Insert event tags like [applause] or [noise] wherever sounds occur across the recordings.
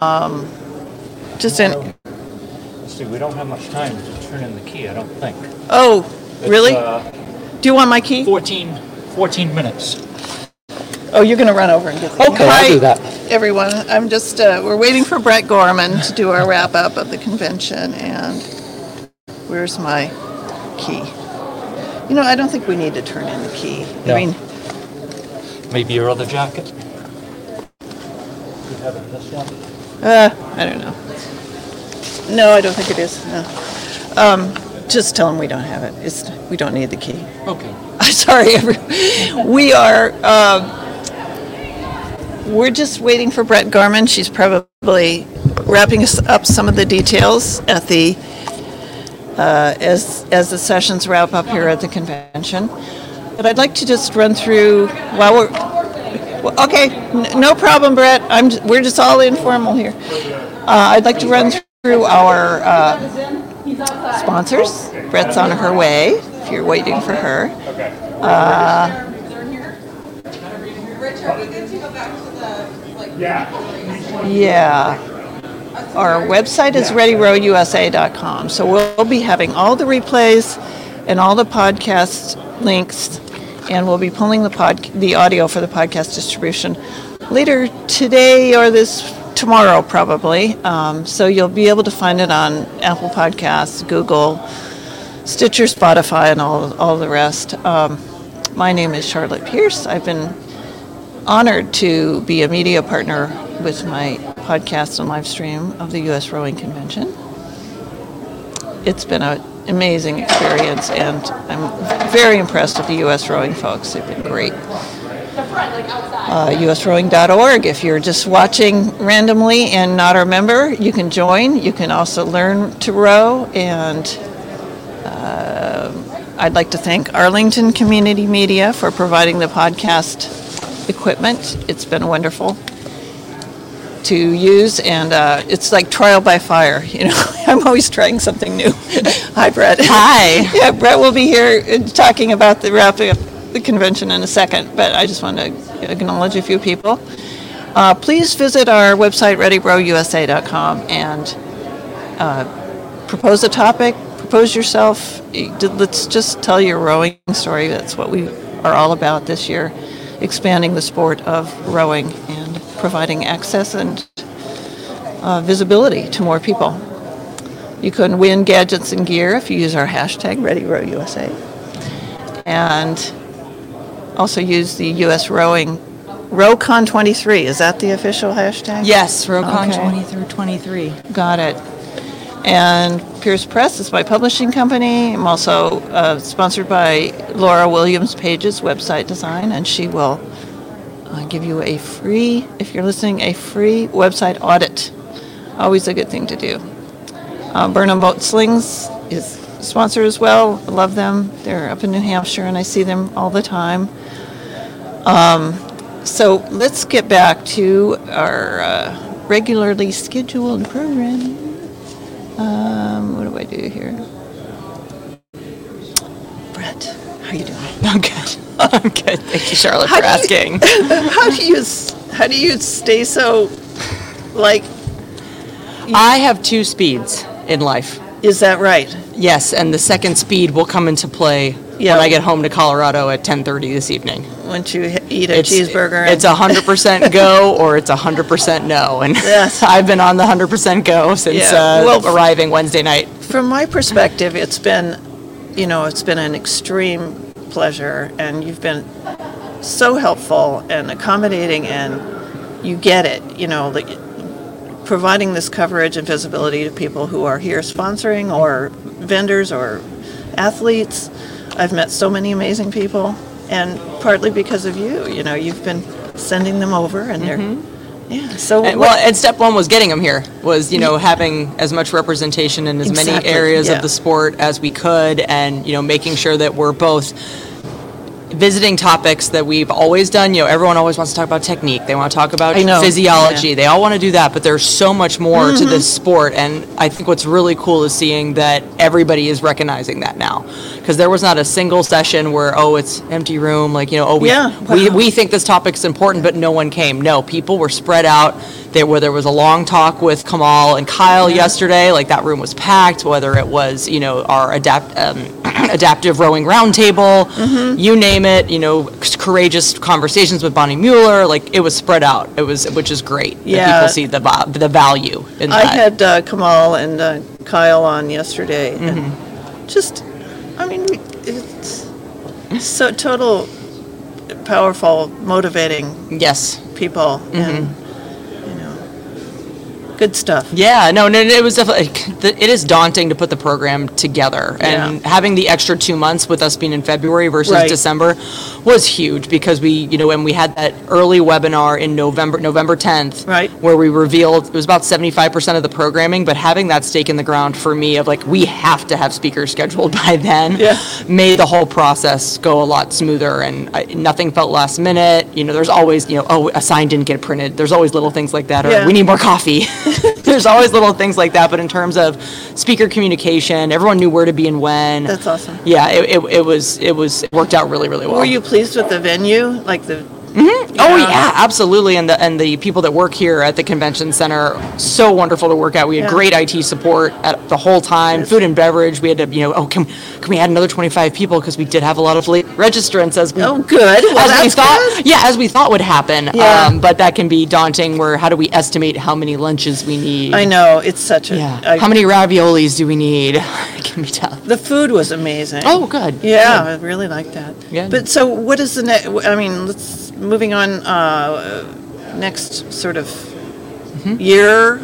um, just in, Let's see, we don't have much time to turn in the key, I don't think. oh, It's, really? uh, Do you want my key? 14, 14 minutes. Oh, you're gonna run over and get the. Okay, I'll do Hi, that. Everyone, I'm just, uh, we're waiting for Brett Gorman to do our wrap-up of the convention, and where's my key? You know, I don't think we need to turn in the key. I No. mean, Maybe your other jacket? You have it, this one? Uh, I don't know. No, I don't think it is, no. Um, just tell them we don't have it. It's, we don't need the key. Okay. [laughs] Sorry, every- we are, um, we're just waiting for Brett Garman. She's probably wrapping us up some of the details at the, uh, as, as the sessions wrap up here at the convention. But I'd like to just run through, while we're, well, okay, n- no problem, Brett. I'm, j- we're just all informal here. Uh, I'd like to run through our, uh, sponsors. Brett's on her way, if you're waiting for her. Yeah. Our website is readyrowusa.com, so we'll be having all the replays and all the podcast links, and we'll be pulling the pod, the audio for the podcast distribution later today or this tomorrow probably. Um, so you'll be able to find it on Apple Podcasts, Google, Stitcher, Spotify, and all all the rest. Um, my name is Charlotte Pierce. I've been honored to be a media partner with my podcast and live stream of the U.S. Rowing Convention. It's been an amazing experience, and I'm very impressed with the U.S. Rowing folks. They've been great. Uh, USrowing.org. If you're just watching randomly and not a member, you can join. You can also learn to row, and uh, I'd like to thank Arlington Community Media for providing the podcast equipment. It's been wonderful to use, and uh, it's like trial by fire. You know, [laughs] I'm always trying something new. [laughs] Hi, Brett. Hi. [laughs] yeah, Brett will be here uh, talking about the wrapping up the convention in a second, but I just want to acknowledge a few people. Uh, please visit our website, readyrowusa.com, and uh, propose a topic, propose yourself. Let's just tell your rowing story. That's what we are all about this year, expanding the sport of rowing providing access and uh, visibility to more people. You can win gadgets and gear if you use our hashtag ReadyRowUSA. And also use the US Rowing, RowCon23, is that the official hashtag? Yes, RowCon Okay. 20 through 23. Got it. And Pierce Press is my publishing company. I'm also uh, sponsored by Laura Williams Page's website design, and she will uh, give you a free, if you're listening, a free website audit. Always a good thing to do. Uh, Burnham Boat Slings is sponsored as well. I love them. They're up in New Hampshire, and I see them all the time. Um, so let's get back to our uh, regularly scheduled program. Um, what do I do here? Brett, how are you doing? [laughs] I'm good. [laughs] I'm good. Thank you, Charlotte, How for do you- asking. [laughs] how do you how do you stay so like? I have two speeds in life. Is that right? Yes, and the second speed will come into play Yeah. when I get home to Colorado at 10:30 this evening. Once you eat a It's- cheeseburger. It's a 100% go or it's a 100% no. And [laughs] Yes. I've been on the 100% go since Yeah, uh, well- arriving Wednesday night. From my perspective, it's been, you know, it's been an extreme pleasure, and you've been so helpful and accommodating, and you get it, you know, like providing this coverage and visibility to people who are here sponsoring or vendors or athletes. I've met so many amazing people, and partly because of you, you know, you've been sending them over, and they're, mm-hmm. Yeah. So And, what- well, and step one was getting them here. Was you know having as much representation in as Exactly, many areas yeah. of the sport as we could, and you know making sure that we're both visiting topics that we've always done. You know, everyone always wants to talk about technique. They want to talk about I know, physiology. yeah. They all want to do that, but there's so much more to Mm-hmm. this sport. And I think what's really cool is seeing that everybody is recognizing that now. Because there was not a single session where, oh, it's empty room, like, you know, oh, we, Yeah, we, we think this topic's important, but no one came. No, people were spread out. There where there was a long talk with Kamal and Kyle yesterday, like that room was packed. Whether it was you know our adapt um, [clears throat] adaptive rowing roundtable, Mm-hmm. you name it, you know, courageous conversations with Bonnie Mueller, like it was spread out. It was which is great. that Yeah. people see the the value in I that. had uh, Kamal and uh, Kyle on yesterday, and Mm-hmm. just, I mean, it's so total, powerful, motivating yes. people, Mm-hmm. and good stuff. Yeah, no, no, it was definitely. It is daunting to put the program together, and Yeah. having the extra two months with us being in February versus Right. December was huge because we, you know, when we had that early webinar in November, November tenth, Right. where we revealed it was about seventy five percent of the programming, but having that stake in the ground for me of like we have to have speakers scheduled [laughs] by then, Yeah. made the whole process go a lot smoother, and I, nothing felt last minute. You know, there's always, you know, oh, a sign didn't get printed. There's always little things like that, or Yeah. we need more coffee. [laughs] [laughs] There's always little things like that, but in terms of speaker communication, everyone knew where to be and when. That's awesome. Yeah, it, it, it was it was it worked out really really well. Were you pleased with the venue? Like the Oh yeah, absolutely. And the and the people that work here at the convention center, so wonderful to work at. We had Yeah. great IT support at the whole time. Yes. Food and beverage. We had to you know oh can can we add another 25 people because we did have a lot of late registrants as we Oh, good. Well, as we thought, good. yeah, as we thought would happen. Yeah. Um, but that can be daunting. Where how do we estimate how many lunches we need? I know it's such a. Yeah. I- How many raviolis do we need? Can be tough. The food was amazing. Oh, good. Yeah, I really like that. Yeah. But so, what is the next? I mean, let's moving on. Uh, next sort of Mm-hmm. year.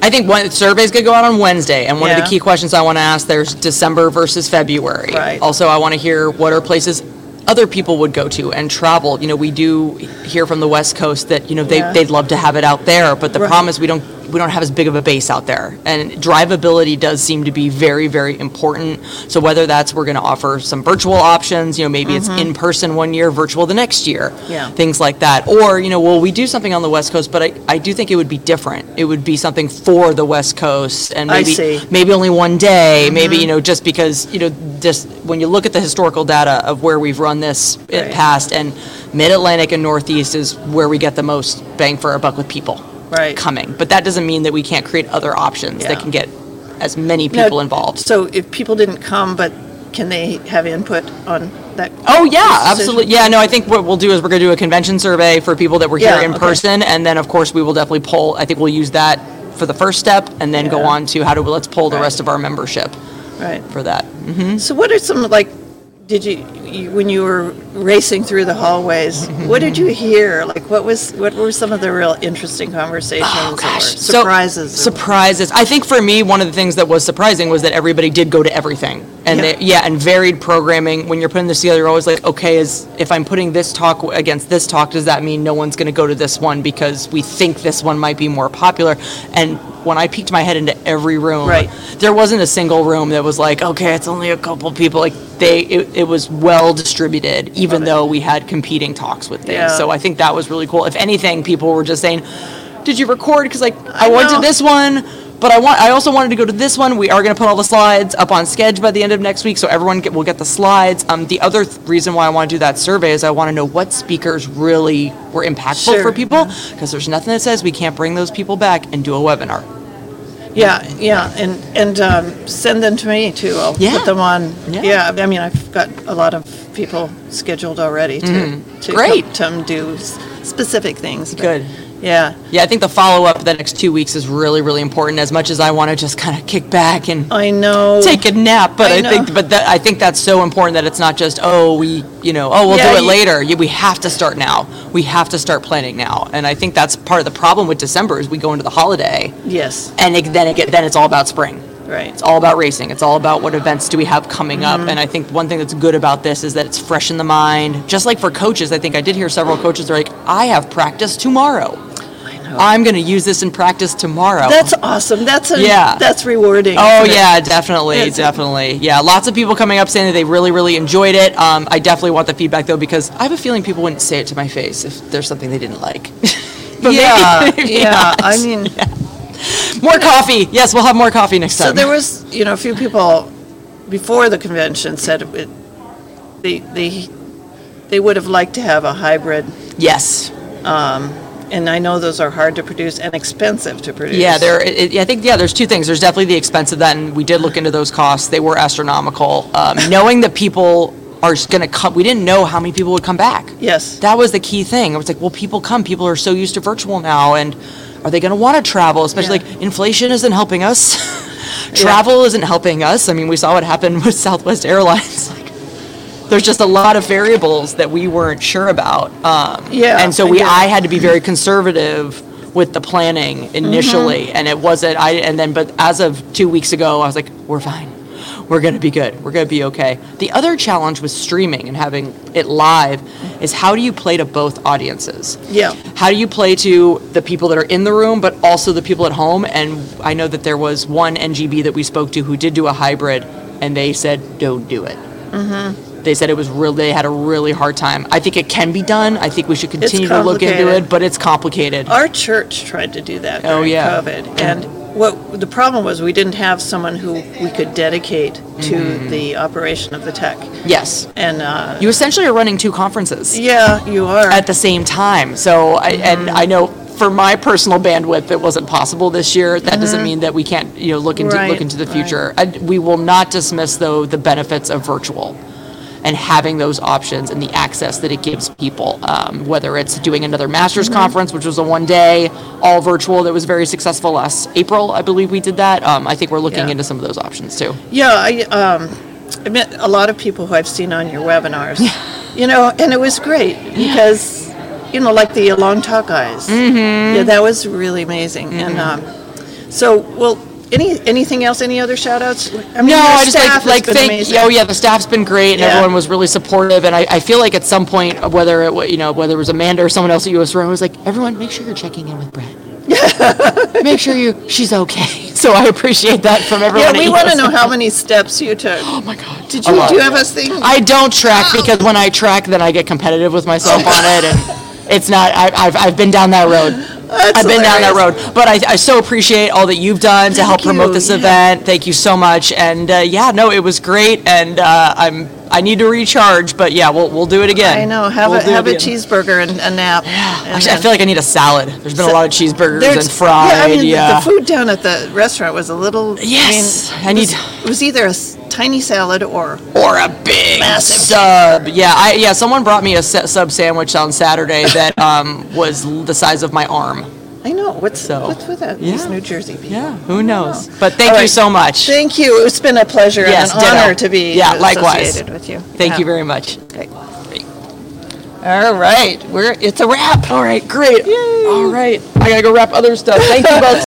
I think one survey's gonna go out on Wednesday, and one of the key questions I want to ask there's December versus February. Right. Also, I want to hear what are places other people would go to and travel. You know, we do hear from the West Coast that you know they Yeah. they'd love to have it out there, but the Right. problem is we don't we don't have as big of a base out there, and drivability does seem to be very very important. So whether that's we're going to offer some virtual options, you know, maybe it's in person one year, virtual the next year, Mm-hmm. Yeah. things like that, or you know, will we do something on the West Coast? But I I do think it would be different. It would be something for the West Coast, and I maybe see. Mm-hmm. maybe only one day, maybe you know, just because you know, just when you look at the historical data of where we've run this in Right. past, and Mid Atlantic and Northeast is where we get the most bang for our buck with people Right. coming. But that doesn't mean that we can't create other options Yeah. that can get as many Now, people involved. So, if people didn't come, but can they have input on that? Oh yeah, decision? absolutely. Yeah, no, I think what we'll do is we're going to do a convention survey for people that were here Yeah, in okay. person, and then of course we will definitely poll. I think we'll use that for the first step, and then go Yeah. on to how do we let's poll the Right. rest of our membership Right. for that. Mm-hmm. So, what are some like? Did you, you when you were racing through the hallways? [laughs] what did you hear? Like, what was what were some of the real interesting conversations Oh, or gosh. So- surprises? or- surprises. I think for me, one of the things that was surprising was that everybody did go to everything, and Yeah. they, yeah, and varied programming. When you're putting this together, you're always like, okay, is if I'm putting this talk against this talk, does that mean no one's going to go to this one because we think this one might be more popular? And when I peeked my head into every room, Right. there wasn't a single room that was like, okay, it's only a couple people. Like they, it, it was well distributed, even though we had competing talks with things. Yeah. So I think that was really cool. If anything, people were just saying, "Did you record?" Because like I, I went to this one, but I want I also wanted to go to this one. We are going to put all the slides up on Sched by the end of next week, so everyone get, will get the slides. Um, the other th- reason why I want to do that survey is I want to know what speakers really were impactful Sure, for people, because there's nothing that says we can't bring those people back and do a webinar. Yeah, yeah, and and um, send them to me too. I'll Yeah. put them on. Yeah. Yeah. I mean, I've got a lot of people scheduled already to to Mm-hmm. Great. come, to do s- specific things. but- Good. Yeah, Yeah, I think the follow up the next two weeks is really really important. As much as I want to just kind of kick back and I know. take a nap, but I I, think, but that, I think that's so important that it's not just, oh, we, you know, oh, we'll Yeah, do it you- later. Yeah, we have to start now. We have to start planning now. And I think that's part of the problem with December is we go into the holiday Yes, and it, then it get, then it's all about spring. right. It's all about racing. It's all about what events do we have coming Mm-hmm. up. And I think one thing that's good about this is that it's fresh in the mind. Just like for coaches, I think I did hear several coaches are like, I have practice tomorrow. Know. I'm going to use this in practice tomorrow. That's awesome. That's a, Yeah. That's rewarding. Oh yeah, definitely, It's- definitely. Yeah, lots of people coming up saying that they really, really enjoyed it. Um, I definitely want the feedback though because I have a feeling people wouldn't say it to my face if there's something they didn't like. [laughs] But maybe- yeah, maybe yeah. not. I mean, [laughs] more coffee. Yes, we'll have more coffee next time. so there was, you know, a few people before the convention said it, they they they would have liked to have a hybrid yes. And I know those are hard to produce and expensive to produce. Yeah, there, it, it- I think, yeah, there's two things. There's definitely the expense of that, and we did look into those costs. They were astronomical. Um, [laughs] knowing that people are going to come, we didn't know how many people would come back. Yes. That was the key thing. I was like, well, people come. People are so used to virtual now, and are they going to want to travel? Especially Yeah. like inflation isn't helping us. [laughs] Travel isn't helping us. I mean, we saw what happened [laughs] with Southwest Airlines. There's just a lot of variables that we weren't sure about. Um, Yeah, And so I we, get. I had to be very conservative with the planning initially, Mm-hmm. and it wasn't. I and then, but as of two weeks ago, I was like, we're fine. We're gonna be good. We're gonna be okay. The other challenge with streaming and having it live is how do you play to both audiences? Yeah. How do you play to the people that are in the room, but also the people at home? And I know that there was one NGB that we spoke to who did do a hybrid, and they said, don't do it. Mm-hmm. They said it was real. They had a really hard time. I think it can be done. I think we should continue to look into it, but it's complicated. Our church tried to do that Oh, yeah. COVID. And what, the problem was, we didn't have someone who we could dedicate to Mm-hmm. the operation of the tech. Yes, And, uh, you essentially are running two conferences yeah, you are. at the same time. So, I, and I know for my personal bandwidth, it wasn't possible this year. That doesn't mean that we can't, you know, look into Right, look into the right. future. I, we will not dismiss though the benefits of virtual. And having those options and the access that it gives people, um, whether it's doing another master's conference, which was a one day, all virtual, that was very successful last April, I believe we did that. Um, I think we're looking Yeah. into some of those options too. Yeah, I, um, I met a lot of people who I've seen on your webinars. You know, and it was great because, you know, like the Long Talk guys. Mm-hmm. Yeah, that was really amazing. And Mm-hmm. um, so, well, any anything else? Any other shout outs? I mean, No, your I just staff like, like been thank, amazing. oh yeah, the staff's been great and Yeah. everyone was really supportive. And I, I feel like at some point, uh, whether it, wa- you know, whether it was Amanda or someone else at US Rowing, was like, everyone, make sure you're checking in with Brett. [laughs] make sure you, she's okay. [laughs] So I appreciate that from everyone. Yeah, we at want to know how many steps you took. [gasps] Oh my God. Did you do you have a thing? I don't track because when I track, then I get competitive with myself on it, and [laughs] it's not. I, I've I've been down that road. I've been down that road, but I, I so appreciate all that you've done to help Thank promote you, this yeah. event. Thank you so much, and uh, yeah, no, it was great, and uh, I'm I need to recharge, but yeah, we'll we'll do it again. I know. Have We'll a do it have a again. cheeseburger and a nap. and Actually, I feel like I need a salad. There's been a lot of cheeseburgers and fried. Yeah, I mean, the- yeah. the food down at the restaurant was a little. Yes, I, mean, I it need- It was either a s- tiny salad or. or a big Massive. sub. Yeah, I yeah. Someone brought me a sub sandwich on Saturday that um, was the size of my arm. I know. What's So, what's with that? These yeah. New Jersey people. Yeah, who knows? But thank All you right. so much. Thank you. It's been a pleasure Yes, and an ditto. honor to be Yeah, likewise. associated with you. Thank you very much. Okay. All right, we're it's a wrap. All right, great. All right, I gotta go wrap other stuff. Thank you both